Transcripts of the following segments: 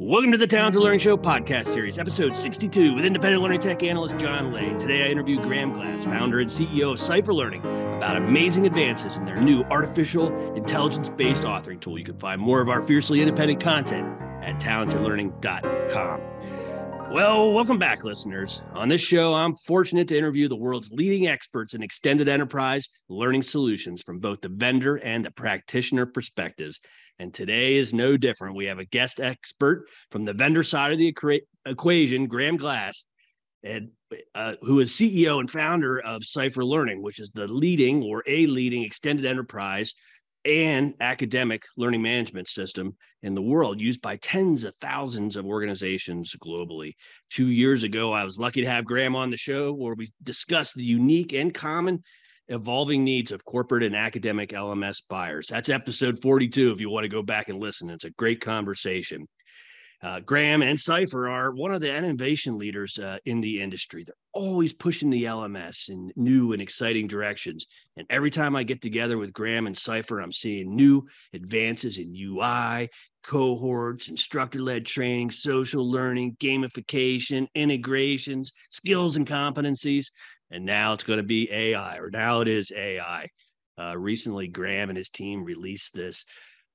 Welcome to the Talented Learning Show podcast series, episode 62, with independent learning tech analyst John Leh. Today I interview Graham Glass, founder and CEO of Cypher Learning, about amazing advances in their new artificial intelligence based authoring tool. You can find more of our fiercely independent content at talentedlearning.com. Well, welcome back, listeners. On this show, I'm fortunate to interview the world's leading experts in extended enterprise learning solutions from both the vendor and the practitioner perspectives. And today is no different. We have a guest expert from the vendor side of the equation, Graham Glass, and uh, who is CEO and founder of Cypher Learning, which is the leading or a leading extended enterprise and academic learning management system in the world used by tens of thousands of organizations globally. Two years ago, I was lucky to have Graham on the show where we discussed the unique and common evolving needs of corporate and academic LMS buyers. That's episode 42 if you want to go back and listen. It's a great conversation. Uh, Graham and Cypher are one of the innovation leaders uh, in the industry. They're always pushing the LMS in new and exciting directions. And every time I get together with Graham and Cypher, I'm seeing new advances in UI, cohorts, instructor led training, social learning, gamification, integrations, skills and competencies. And now it's going to be AI, or now it is AI. Uh, recently, Graham and his team released this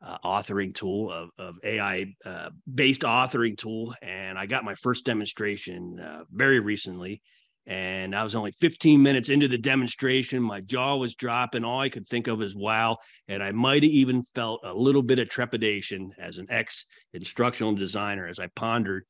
uh, authoring tool of, of AI uh, based authoring tool. And I got my first demonstration uh, very recently. And I was only 15 minutes into the demonstration. My jaw was dropping. All I could think of is wow. And I might have even felt a little bit of trepidation as an ex instructional designer as I pondered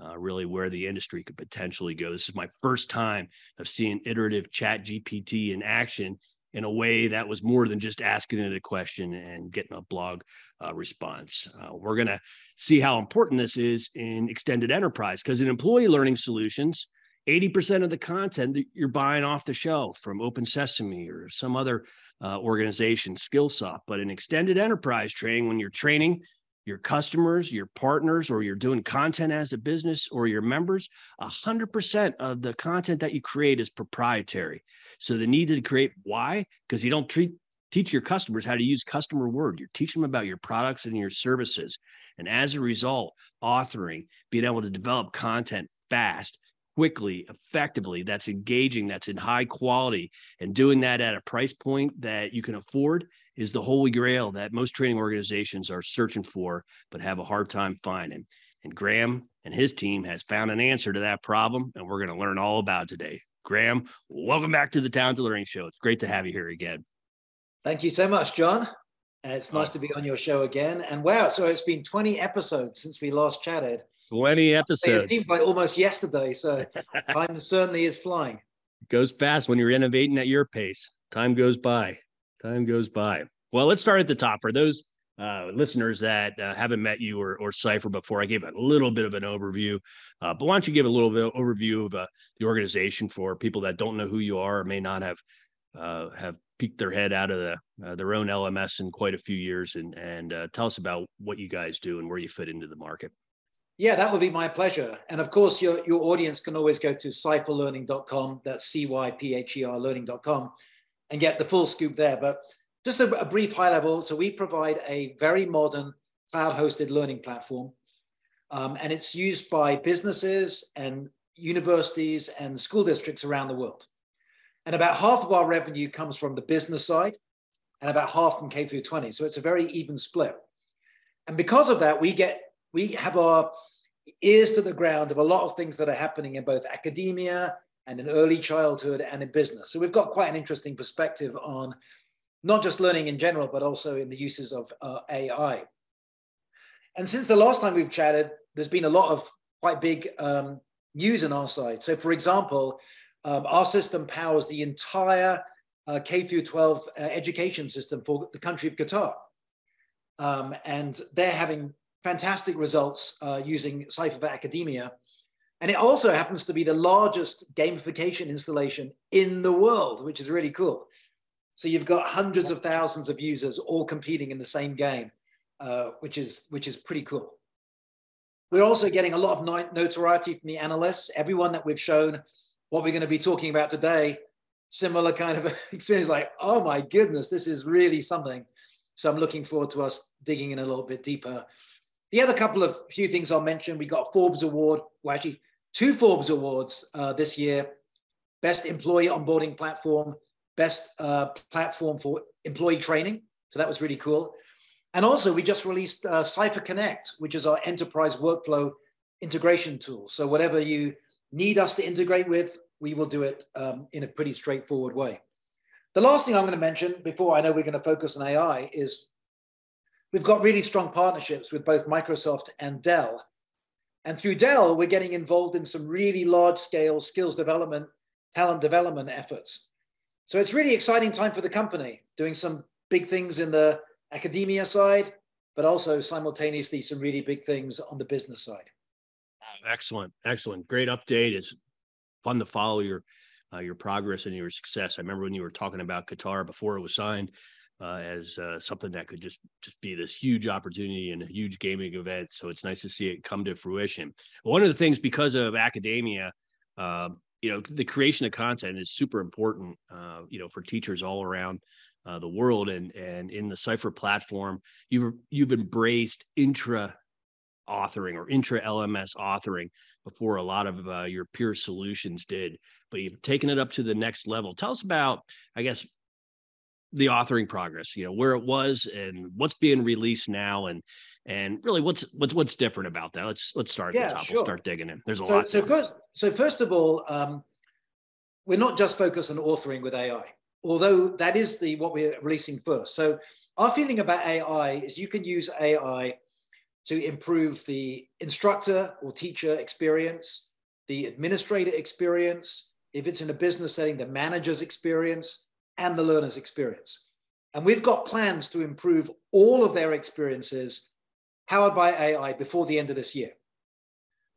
uh, really where the industry could potentially go. This is my first time of seeing iterative chat GPT in action in a way that was more than just asking it a question and getting a blog uh, response. Uh, we're going to see how important this is in extended enterprise because in employee learning solutions, 80% of the content that you're buying off the shelf from OpenSesame or some other uh, organization, Skillsoft. But in extended enterprise training, when you're training your customers, your partners, or you're doing content as a business or your members, 100% of the content that you create is proprietary. So the need to create why? Because you don't treat teach your customers how to use customer word. You're teaching them about your products and your services. And as a result, authoring, being able to develop content fast, quickly, effectively, that's engaging, that's in high quality, and doing that at a price point that you can afford is the holy grail that most training organizations are searching for, but have a hard time finding. And Graham and his team has found an answer to that problem, and we're going to learn all about today. Graham, welcome back to the Talented Learning Show. It's great to have you here again. Thank you so much, John. Uh, it's nice to be on your show again. And wow, so it's been 20 episodes since we last chatted. 20 episodes. It seems like almost yesterday. So time certainly is flying. It goes fast when you're innovating at your pace. Time goes by. Time goes by. Well, let's start at the top. For those uh, listeners that uh, haven't met you or, or Cypher before, I gave a little bit of an overview. Uh, but why don't you give a little bit of overview of uh, the organization for people that don't know who you are or may not have uh, have peeked their head out of the, uh, their own LMS in quite a few years, and and tell us about what you guys do and where you fit into the market. Yeah, that would be my pleasure. And of course, your, your audience can always go to cypherlearning.com, that's C Y P H E R learning.com, and get the full scoop there. But just a, a brief high level. So we provide a very modern cloud hosted learning platform. Um, and it's used by businesses and universities and school districts around the world. And about half of our revenue comes from the business side and about half from K through 20. So it's a very even split. And because of that, we get we have our ears to the ground of a lot of things that are happening in both academia and in early childhood and in business. So we've got quite an interesting perspective on not just learning in general, but also in the uses of uh, AI. And since the last time we've chatted, there's been a lot of quite big um, news on our side. So, for example, um, our system powers the entire uh, K through 12 uh, education system for the country of Qatar. Um, and they're having fantastic results uh, using Cypher for Academia. And it also happens to be the largest gamification installation in the world, which is really cool. So you've got hundreds of thousands of users all competing in the same game, uh, which is which is pretty cool. We're also getting a lot of notoriety from the analysts. Everyone that we've shown what we're going to be talking about today, similar kind of experience, like, oh my goodness, this is really something. So I'm looking forward to us digging in a little bit deeper. The other couple of few things I'll mention, we got a Forbes Award, well, actually, two Forbes Awards uh, this year Best Employee Onboarding Platform, Best uh, Platform for Employee Training. So that was really cool. And also, we just released uh, Cypher Connect, which is our enterprise workflow integration tool. So whatever you need us to integrate with, we will do it um, in a pretty straightforward way. The last thing I'm going to mention before I know we're going to focus on AI is we've got really strong partnerships with both Microsoft and Dell. And through Dell, we're getting involved in some really large scale skills development, talent development efforts. So it's really exciting time for the company, doing some big things in the academia side, but also simultaneously some really big things on the business side. Excellent, excellent, great update. It's fun to follow your uh, your progress and your success. I remember when you were talking about Qatar before it was signed uh, as uh, something that could just just be this huge opportunity and a huge gaming event. So it's nice to see it come to fruition. One of the things because of academia, um, you know, the creation of content is super important. Uh, you know, for teachers all around. Uh, the world and and in the Cypher platform, you've you've embraced intra authoring or intra LMS authoring before a lot of uh, your peer solutions did, but you've taken it up to the next level. Tell us about, I guess, the authoring progress. You know where it was and what's being released now, and and really what's what's what's different about that. Let's let's start at yeah, the top. Sure. We'll start digging in. There's a so, lot. So first, so first of all, um, we're not just focused on authoring with AI, although that is the what we're releasing first. So our feeling about AI is you can use AI to improve the instructor or teacher experience, the administrator experience, if it's in a business setting, the manager's experience, and the learner's experience. And we've got plans to improve all of their experiences powered by AI before the end of this year.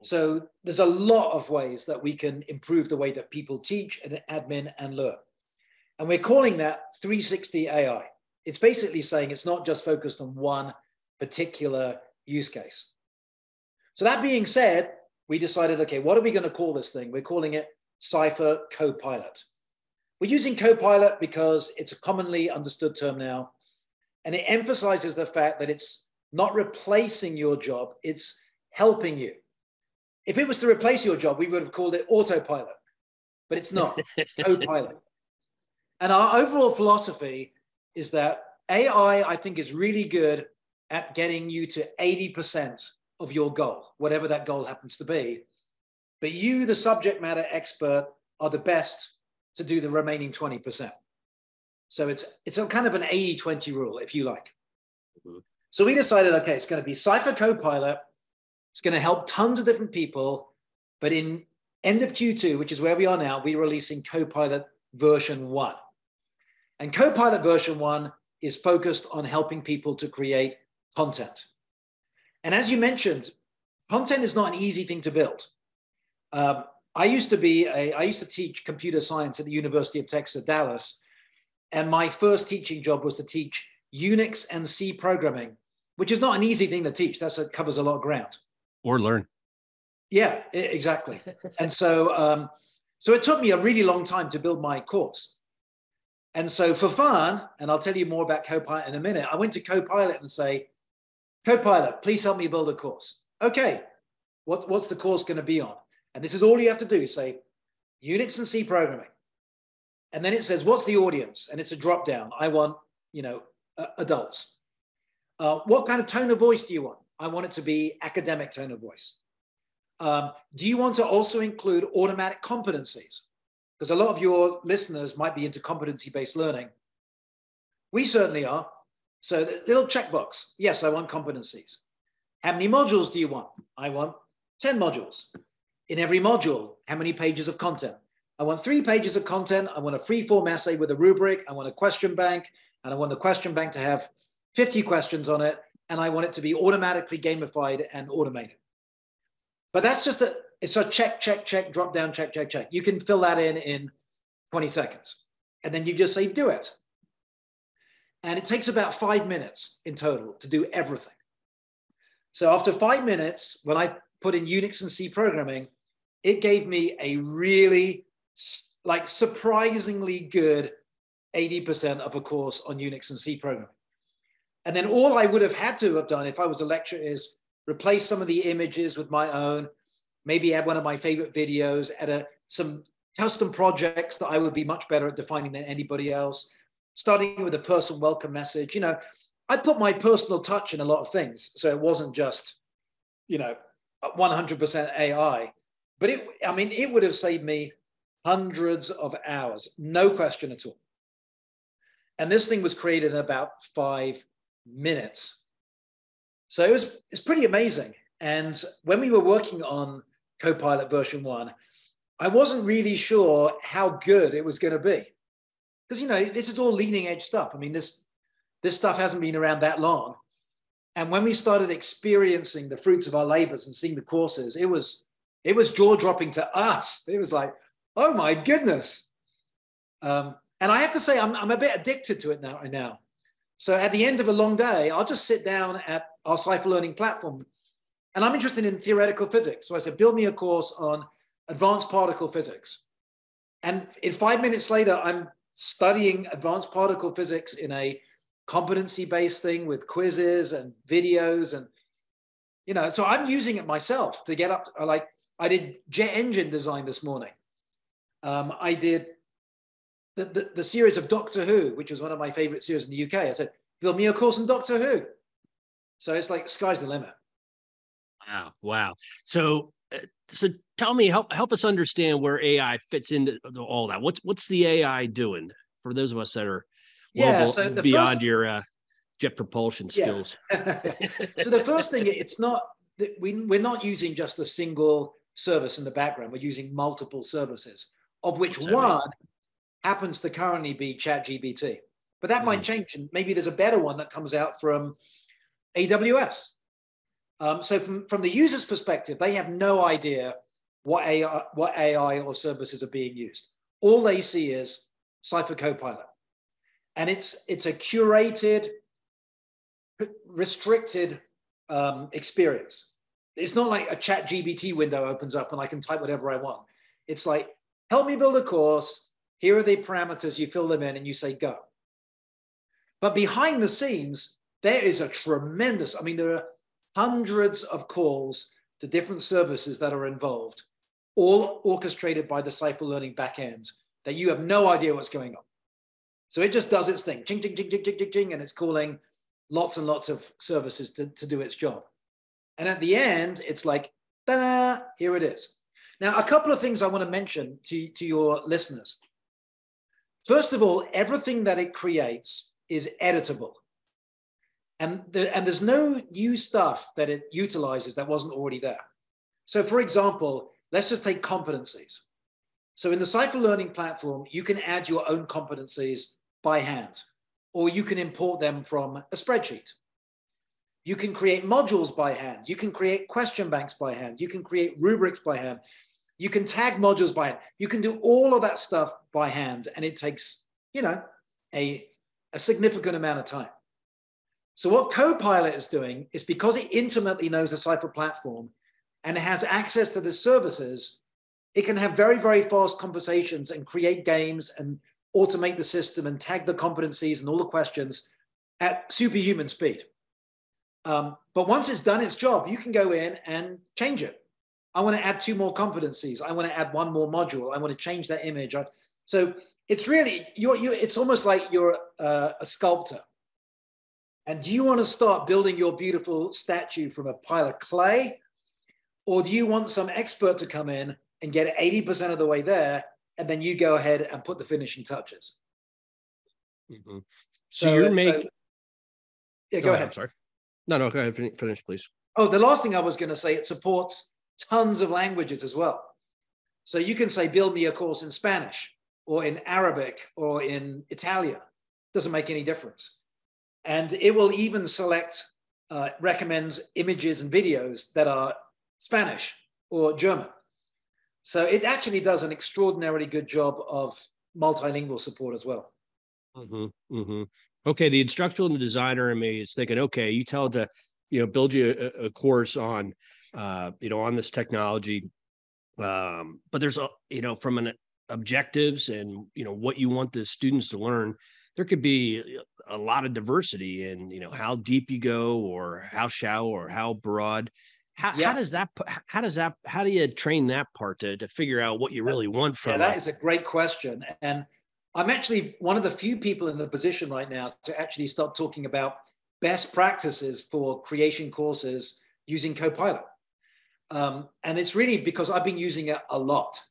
So there's a lot of ways that we can improve the way that people teach and admin and learn. And we're calling that 360 AI. It's basically saying it's not just focused on one particular use case. So that being said, we decided, okay, what are we going to call this thing? We're calling it Cypher Copilot. We're using Copilot because it's a commonly understood term now, and it emphasizes the fact that it's not replacing your job, it's helping you. If it was to replace your job, we would have called it autopilot, but it's not, Copilot. And our overall philosophy is that AI, I think, is really good at getting you to 80% of your goal, whatever that goal happens to be. But you, the subject matter expert, are the best to do the remaining 20%. So it's it's a kind of an 80-20 rule, if you like. Mm-hmm. So we decided, okay, it's going to be Cypher Copilot. It's going to help tons of different people. But in end of Q2, which is where we are now, we're releasing Copilot version one. And Copilot version one is focused on helping people to create content. And as you mentioned, content is not an easy thing to build. Um, I used to be a, I used to teach computer science at the University of Texas, at Dallas. And my first teaching job was to teach Unix and C programming, which is not an easy thing to teach. That's it covers a lot of ground. Or learn. Yeah, exactly. and so, um, so it took me a really long time to build my course. And so for fun, and I'll tell you more about Copilot in a minute, I went to Copilot and say, Copilot, please help me build a course. Okay, what, what's the course going to be on? And this is all you have to do is say Unix and C programming. And then it says, what's the audience? And it's a drop down. I want, you know, uh, adults. Uh, what kind of tone of voice do you want? I want it to be academic tone of voice. Um, do you want to also include automatic competencies? Because a lot of your listeners might be into competency based learning. We certainly are. So the little checkbox. Yes, I want competencies. How many modules do you want? I want 10 modules. In every module, how many pages of content? I want three pages of content. I want a free form essay with a rubric. I want a question bank. And I want the question bank to have 50 questions on it. And I want it to be automatically gamified and automated. But that's just a, it's a check, check, check, drop down, check, check, check. You can fill that in in 20 seconds. And then you just say, do it. And it takes about five minutes in total to do everything. So after five minutes, when I put in Unix and C programming, it gave me a really like surprisingly good 80% of a course on Unix and C programming. And then all I would have had to have done if I was a lecturer is replace some of the images with my own, maybe add one of my favorite videos, add a, some custom projects that I would be much better at defining than anybody else, starting with a personal welcome message. You know, I put my personal touch in a lot of things. So it wasn't just, you know, 100% AI, but it, I mean, it would have saved me hundreds of hours, no question at all. And this thing was created in about five minutes. So it was, it's pretty amazing. And when we were working on Copilot version one, I wasn't really sure how good it was going to be. Because, you know, this is all leading edge stuff. I mean, this, this stuff hasn't been around that long. And when we started experiencing the fruits of our labors and seeing the courses, it was, it was jaw dropping to us. It was like, oh my goodness. Um, and I have to say, I'm, I'm a bit addicted to it now. now. So at the end of a long day, I'll just sit down at our Cypher Learning platform and I'm interested in theoretical physics. So I said, build me a course on advanced particle physics. And in five minutes later, I'm studying advanced particle physics in a competency based thing with quizzes and videos. And, you know, so I'm using it myself to get up. To, like I did jet engine design this morning. Um, I did the, the, the, series of Doctor Who, which was one of my favorite series in the UK. I said, build me a course on Doctor Who. So it's like sky's the limit. Wow. Wow. So, uh, so tell me, help, help us understand where AI fits into all that. What's, what's the AI doing for those of us that are yeah, so beyond first, your uh, jet propulsion skills? Yeah. so the first thing, it's not, we, we're not using just a single service in the background. We're using multiple services, of which one happens to currently be ChatGPT. But that mm. might change, and maybe there's a better one that comes out from AWS. Um, so from, from the user's perspective, they have no idea what AI, what AI or services are being used. All they see is Cypher Copilot. And it's, it's a curated, restricted um, experience. It's not like a ChatGPT window opens up and I can type whatever I want. It's like, help me build a course. Here are the parameters. You fill them in and you say go. But behind the scenes, there is a tremendous, I mean, there are hundreds of calls to different services that are involved, all orchestrated by the Cypher Learning backend that you have no idea what's going on. So it just does its thing, ching, ching, ching, ching, ching, ching, ching, and it's calling lots and lots of services to, to do its job. And at the end, it's like, ta-da, here it is. Now, a couple of things I want to mention to, to your listeners. First of all, everything that it creates is editable. And, the, and there's no new stuff that it utilizes that wasn't already there. So, for example, let's just take competencies. So, in the Cypher Learning platform, you can add your own competencies by hand, or you can import them from a spreadsheet. You can create modules by hand. You can create question banks by hand. You can create rubrics by hand. You can tag modules by hand. You can do all of that stuff by hand, and it takes, you know, a, a significant amount of time. So what Copilot is doing is because it intimately knows the Cypher platform and it has access to the services, it can have very, very fast conversations and create games and automate the system and tag the competencies and all the questions at superhuman speed. Um, but once it's done its job, you can go in and change it. I want to add two more competencies. I want to add one more module. I want to change that image. So it's really you're, you're it's almost like you're a sculptor and do you want to start building your beautiful statue from a pile of clay? Or do you want some expert to come in and get 80% of the way there? And then you go ahead and put the finishing touches. Mm-hmm. So, so, you're making. So, yeah, go, ahead. I'm sorry. No, no, go ahead. Finish, please. Oh, the last thing I was going to say, it supports tons of languages as well. So you can say, build me a course in Spanish or in Arabic or in Italian. Doesn't make any difference. And it will even select, uh, recommend images and videos that are Spanish or German. So it actually does an extraordinarily good job of multilingual support as well. Mm-hmm, mm-hmm. Okay, the the designer in me is thinking, okay, you tell to, you know, build you a, a course on, uh, you know, on this technology. Um, but there's a, you know, from an objectives and you know what you want the students to learn there could be a lot of diversity in you know how deep you go or how shallow or how broad how, yeah. how does that how does that how do you train that part to, to figure out what you really want from yeah, that is a great question and i'm actually one of the few people in the position right now to actually start talking about best practices for creation courses using copilot um, and it's really because i've been using it a lot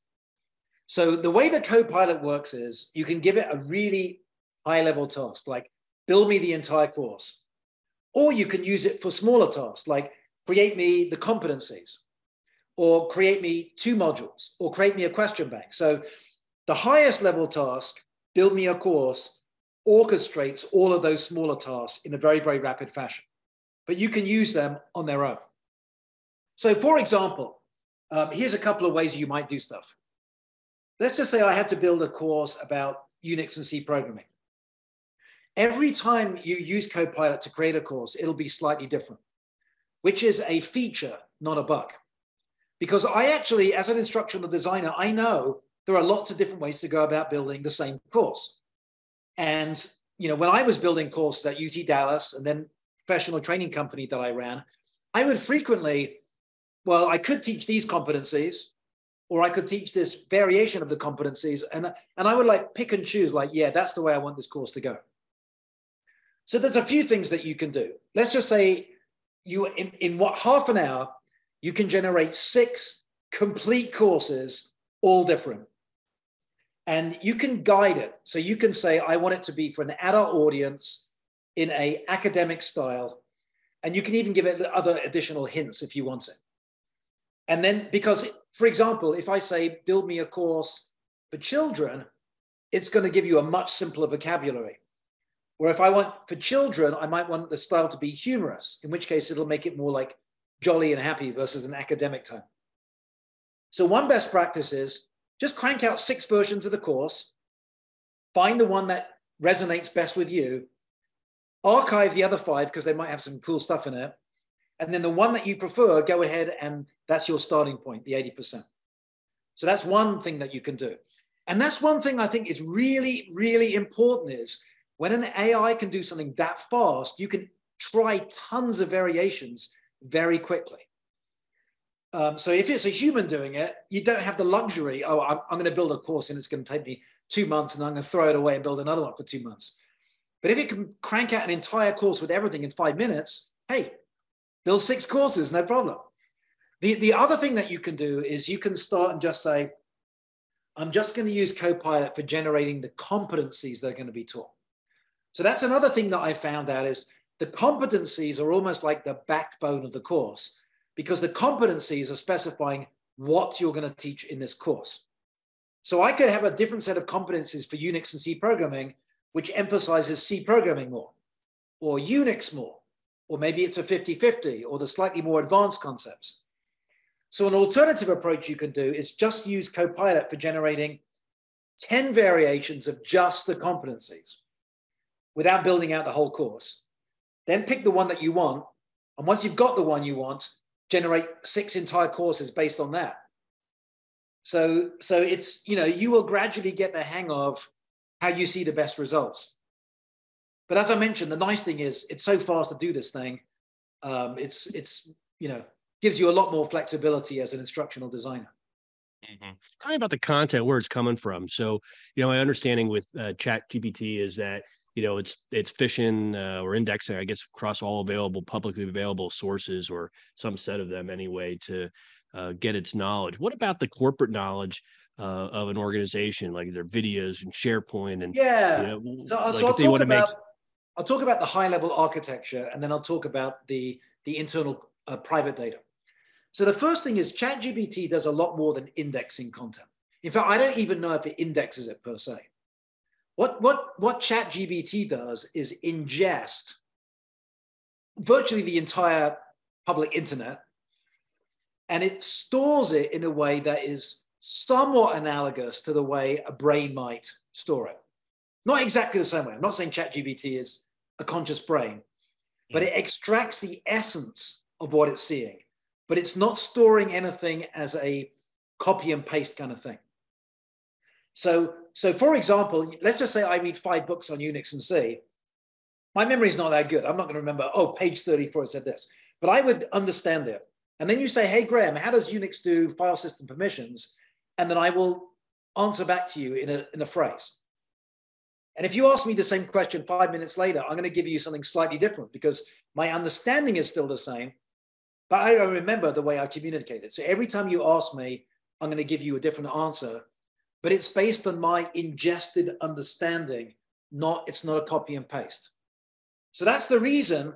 so the way that copilot works is you can give it a really high level task like build me the entire course. Or you can use it for smaller tasks like create me the competencies or create me two modules or create me a question bank. So the highest level task, build me a course, orchestrates all of those smaller tasks in a very, very rapid fashion. But you can use them on their own. So, for example, um, here's a couple of ways you might do stuff. Let's just say I had to build a course about Unix and C programming. Every time you use Copilot to create a course, it'll be slightly different, which is a feature, not a bug. Because I actually, as an instructional designer, I know there are lots of different ways to go about building the same course. And you know, when I was building courses at UT Dallas and then professional training company that I ran, I would frequently, well, I could teach these competencies, or I could teach this variation of the competencies, and and I would like pick and choose, like, yeah, that's the way I want this course to go. So there's a few things that you can do. Let's just say you in, in what half an hour, you can generate six complete courses, all different. And you can guide it. So you can say, I want it to be for an adult audience in a academic style. And you can even give it other additional hints if you want it. And then, because, for example, if I say, build me a course for children, it's going to give you a much simpler vocabulary. Where if I want for children, I might want the style to be humorous, in which case it'll make it more like jolly and happy versus an academic tone. So, one best practice is just crank out six versions of the course, find the one that resonates best with you, archive the other five because they might have some cool stuff in it. And then the one that you prefer, go ahead and that's your starting point, the 80%. So that's one thing that you can do. And that's one thing I think is really, really important is when an AI can do something that fast, you can try tons of variations very quickly. Um, so if it's a human doing it, you don't have the luxury, oh, I'm, I'm going to build a course and it's going to take me two months and I'm going to throw it away and build another one for two months. But if it can crank out an entire course with everything in five minutes, hey, build six courses, no problem. The, the other thing that you can do is you can start and just say, I'm just going to use Copilot for generating the competencies that are going to be taught. So that's another thing that I found out is the competencies are almost like the backbone of the course because the competencies are specifying what you're going to teach in this course. So I could have a different set of competencies for Unix and C programming, which emphasizes C programming more, or Unix more, or maybe it's a 50 50 or the slightly more advanced concepts. So, an alternative approach you can do is just use Copilot for generating 10 variations of just the competencies without building out the whole course. Then pick the one that you want. And once you've got the one you want, generate six entire courses based on that. So, so it's, you know, you will gradually get the hang of how you see the best results. But as I mentioned, the nice thing is it's so fast to do this thing. Um, it's, it's, you know, gives you a lot more flexibility as an instructional designer. Mm-hmm. Tell me about the content, where it's coming from. So, you know, my understanding with uh, Chat GPT is that you know it's it's fishing uh, or indexing i guess across all available publicly available sources or some set of them anyway to uh, get its knowledge. What about the corporate knowledge uh, of an organization like their videos and sharepoint and yeah. you know, so, like so I'll, talk about, make... I'll talk about the high level architecture and then i'll talk about the the internal uh, private data. So the first thing is chatgpt does a lot more than indexing content. In fact i don't even know if it indexes it per se what, what, what ChatGPT does is ingest virtually the entire public internet and it stores it in a way that is somewhat analogous to the way a brain might store it. Not exactly the same way. I'm not saying ChatGPT is a conscious brain, but it mm. extracts the essence of what it's seeing, but it's not storing anything as a copy and paste kind of thing. So, so for example, let's just say I read five books on Unix and C. My memory is not that good. I'm not going to remember, oh, page 34 said this, but I would understand it. And then you say, hey, Graham, how does Unix do file system permissions? And then I will answer back to you in a, in a phrase. And if you ask me the same question five minutes later, I'm going to give you something slightly different because my understanding is still the same, but I don't remember the way I communicated. So every time you ask me, I'm going to give you a different answer, but it's based on my ingested understanding, not it's not a copy and paste. So that's the reason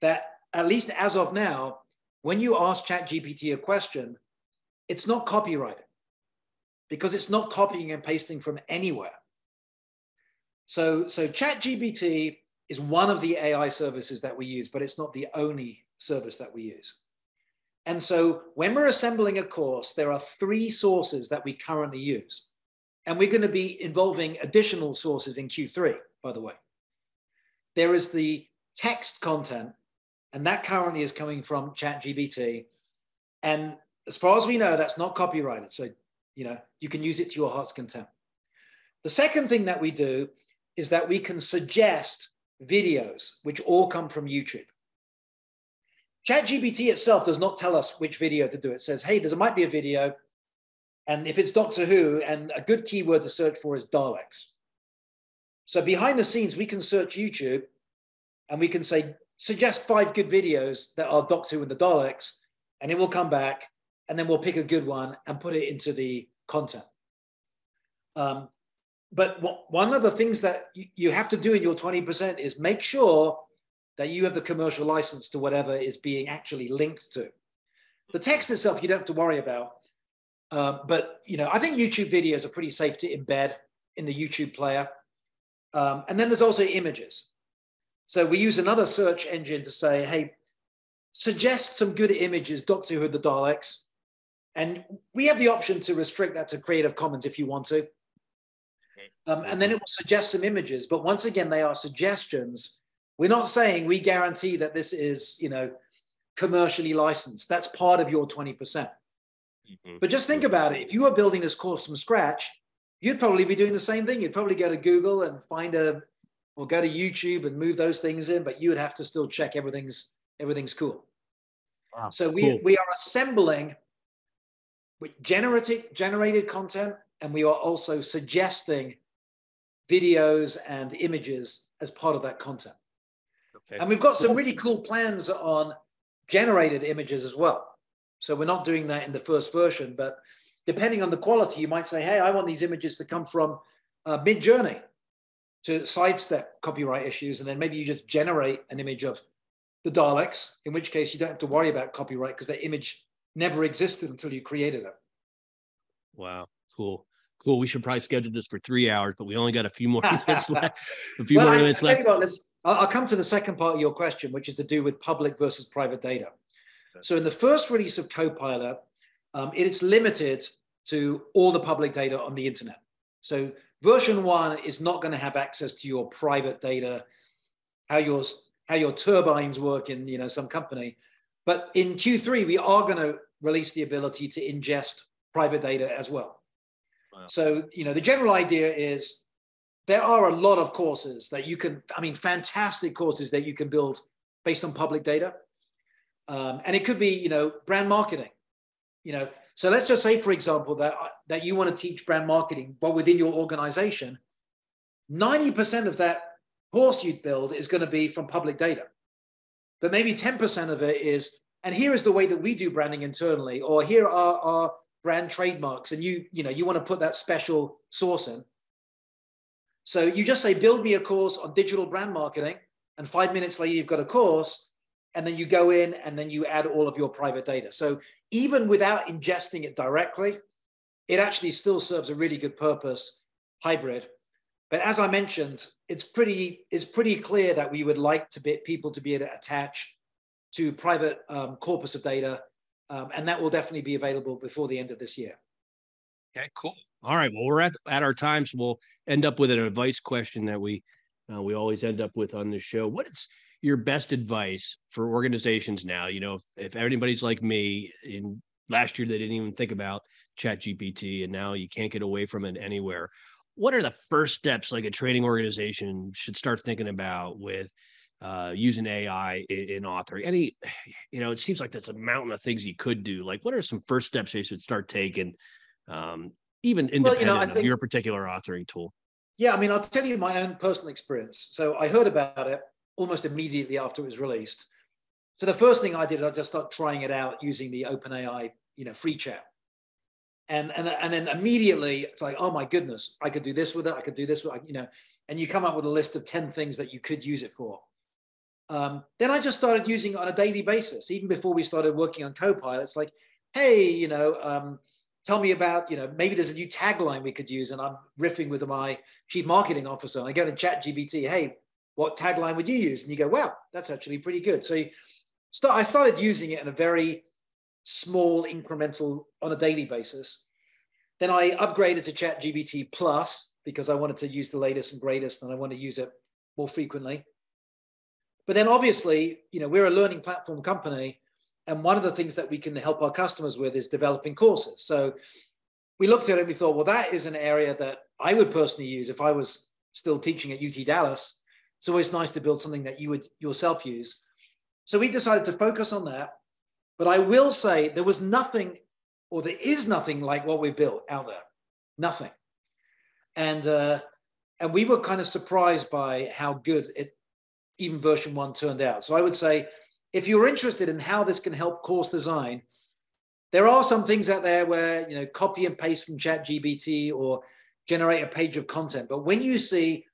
that at least as of now, when you ask ChatGPT a question, it's not copyrighted because it's not copying and pasting from anywhere. So, so ChatGPT is one of the AI services that we use, but it's not the only service that we use. And so when we're assembling a course, there are three sources that we currently use. And we're going to be involving additional sources in Q3, by the way. There is the text content, and that currently is coming from ChatGPT. And as far as we know, that's not copyrighted. So, you know, you can use it to your heart's content. The second thing that we do is that we can suggest videos, which all come from YouTube. ChatGPT itself does not tell us which video to do. It says, hey, there might be a video. And if it's Doctor Who, and a good keyword to search for is Daleks. So behind the scenes, we can search YouTube and we can say, suggest five good videos that are Doctor Who and the Daleks, and it will come back. And then we'll pick a good one and put it into the content. Um, but one of the things that you have to do in your 20% is make sure that you have the commercial license to whatever is being actually linked to. The text itself, you don't have to worry about. Uh, but you know, I think YouTube videos are pretty safe to embed in the YouTube player. Um, and then there's also images. So we use another search engine to say, hey, suggest some good images, Doctor Who, the Daleks. And we have the option to restrict that to Creative Commons if you want to. Um, and then it will suggest some images. But once again, they are suggestions we're not saying we guarantee that this is, you know, commercially licensed. That's part of your 20%. Percent mm hmm But just think about it. If you were building this course from scratch, you'd probably be doing the same thing. You'd probably go to Google and find a, or go to YouTube and move those things in, but you would have to still check everything's everything's cool. Wow, so we, cool. we are assembling with generated generated content, and we are also suggesting videos and images as part of that content. Okay. And we've got some really cool plans on generated images as well. So we're not doing that in the first version, but depending on the quality, you might say, hey, I want these images to come from uh, Midjourney to sidestep copyright issues. And then maybe you just generate an image of the Daleks, in which case you don't have to worry about copyright because that image never existed until you created it. Wow, cool. Cool. We should probably schedule this for three hours, but we only got a few more minutes left. A few well, more I, minutes left. What, I'll come to the second part of your question, which is to do with public versus private data. So in the first release of Copilot, um, it is limited to all the public data on the internet. So version one is not going to have access to your private data, how your how your turbines work in you know some company. But in Q3, we are going to release the ability to ingest private data as well. Wow. So you know the general idea is there are a lot of courses that you can, I mean, fantastic courses that you can build based on public data. Um, and it could be, you know, brand marketing, you know. So let's just say, for example, that, that you want to teach brand marketing, but within your organization, 90% of that course you'd build is going to be from public data. But maybe 10% of it is, and here is the way that we do branding internally, or here are our brand trademarks. And you, you know, you want to put that special source in. So you just say, build me a course on digital brand marketing. And five minutes later, you've got a course. And then you go in and then you add all of your private data. So even without ingesting it directly, it actually still serves a really good purpose hybrid. But as I mentioned, it's pretty, it's pretty clear that we would like to be people to be able to attach to private um, corpus of data. Um, and that will definitely be available before the end of this year. Okay, cool. All right. Well, we're at at our time, so we'll end up with an advice question that we uh, we always end up with on the show. What is your best advice for organizations now? You know, if, if anybody's like me in last year they didn't even think about chat gpt and now you can't get away from it anywhere what are the first steps like a training organization should start thinking about with uh, using AI in, in, authoring? Any, you know, it seems like there's a mountain of things you could do. Like, what are some first steps you should start taking, um, even independent well, you know, think, of your particular authoring tool? Yeah, I mean, I'll tell you my own personal experience. So I heard about it almost immediately after it was released. So the first thing I did, I just started trying it out using the OpenAI, you know, free chat. And, and, and then immediately it's like, oh my goodness, I could do this with it. I could do this with, you know, and you come up with a list of 10 things that you could use it for. Um, then I just started using it on a daily basis, even before we started working on Copilot. It's like, hey, you know, um, tell me about, you know, maybe there's a new tagline we could use. And I'm riffing with my chief marketing officer. And I go to ChatGPT, hey, what tagline would you use? And you go, wow, that's actually pretty good. So you, start, I started using it in a very small incremental on a daily basis. Then I upgraded to ChatGPT Plus because I wanted to use the latest and greatest and I want to use it more frequently. But then obviously, you know, we're a learning platform company. And one of the things that we can help our customers with is developing courses. So we looked at it and we thought, well, that is an area that I would personally use if I was still teaching at UT Dallas. It's always nice to build something that you would yourself use. So we decided to focus on that. But I will say there was nothing, or there is nothing like what we built out there. Nothing. And uh, and we were kind of surprised by how good it, even version one, turned out. So I would say, if you're interested in how this can help course design, there are some things out there where you know copy and paste from ChatGPT or generate a page of content. But when you see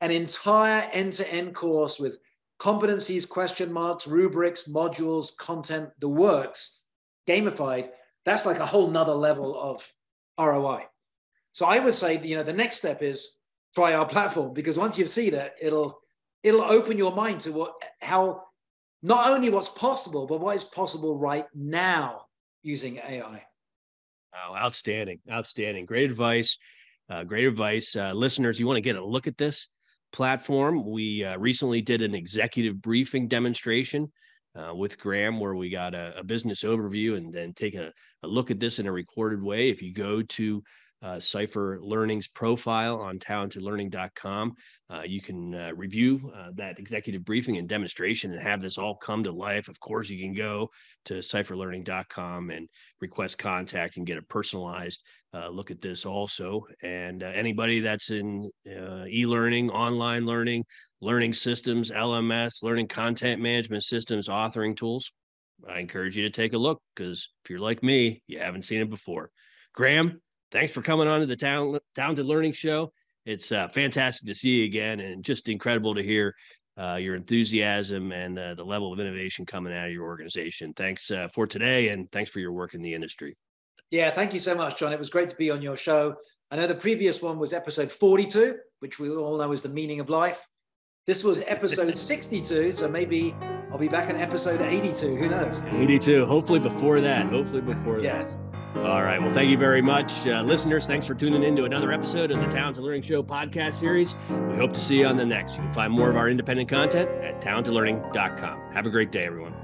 an entire end-to-end course with competencies, question marks, rubrics, modules, content, the works, gamified, that's like a whole nother level of ROI. So I would say, you know, the next step is try our platform because once you've seen it, it'll it'll open your mind to what how not only what's possible, but what is possible right now using AI. Oh, outstanding, outstanding, great advice, uh, great advice, uh, listeners. You want to get a look at this? Platform. We uh, recently did an executive briefing demonstration uh, with Graham where we got a, a, business overview and then take a, a, look at this in a recorded way. If you go to uh, Cypher Learning's profile on talentedlearning.com. Uh, you can uh, review uh, that executive briefing and demonstration and have this all come to life. Of course, you can go to cypherlearning.com and request contact and get a personalized uh, look at this also. And uh, anybody that's in e learning, online learning, learning systems, LMS, learning content management systems, authoring tools, I encourage you to take a look because if you're like me, you haven't seen it before. Graham, thanks for coming on to the Talented Learning Show. It's uh, fantastic to see you again, and just incredible to hear uh, your enthusiasm and uh, the level of innovation coming out of your organization. Thanks uh, for today, and thanks for your work in the industry. Yeah, thank you so much, John. It was great to be on your show. I know the previous one was episode 42, which we all know is the meaning of life. This was episode 62, so maybe I'll be back in episode 82. Who knows? 82. Hopefully before that. Hopefully before yes. that. All right. Well, thank you very much, uh, listeners. Thanks for tuning in to another episode of the Talented Learning Show podcast series. We hope to see you on the next. You can find more of our independent content at talentedlearning.com. Have a great day, everyone.